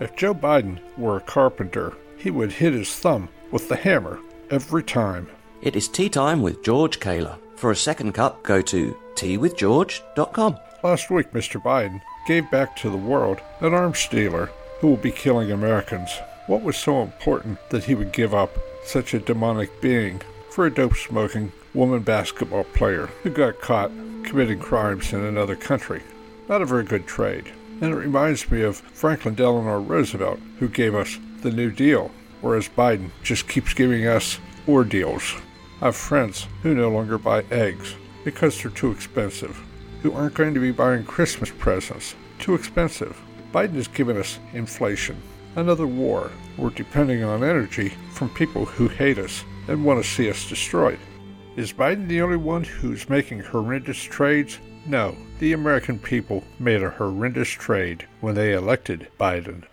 If Joe Biden were a carpenter, he would hit his thumb with the hammer every time. It is tea time with George Kaler. For a second cup, go to teawithgeorge.com. Last week, Mr. Biden gave back to the world an arms dealer who will be killing Americans. What was so important that he would give up such a demonic being for a dope smoking woman basketball player who got caught committing crimes in another country? Not a very good trade. And it reminds me of Franklin Delano Roosevelt, who gave us the New Deal, whereas Biden just keeps giving us ordeals. I have friends who no longer buy eggs because they're too expensive, who aren't going to be buying Christmas presents, too expensive. Biden has given us inflation, another war. We're depending on energy from people who hate us and want to see us destroyed. Is Biden the only one who's making horrendous trades? No, the American people made a horrendous trade when they elected Biden.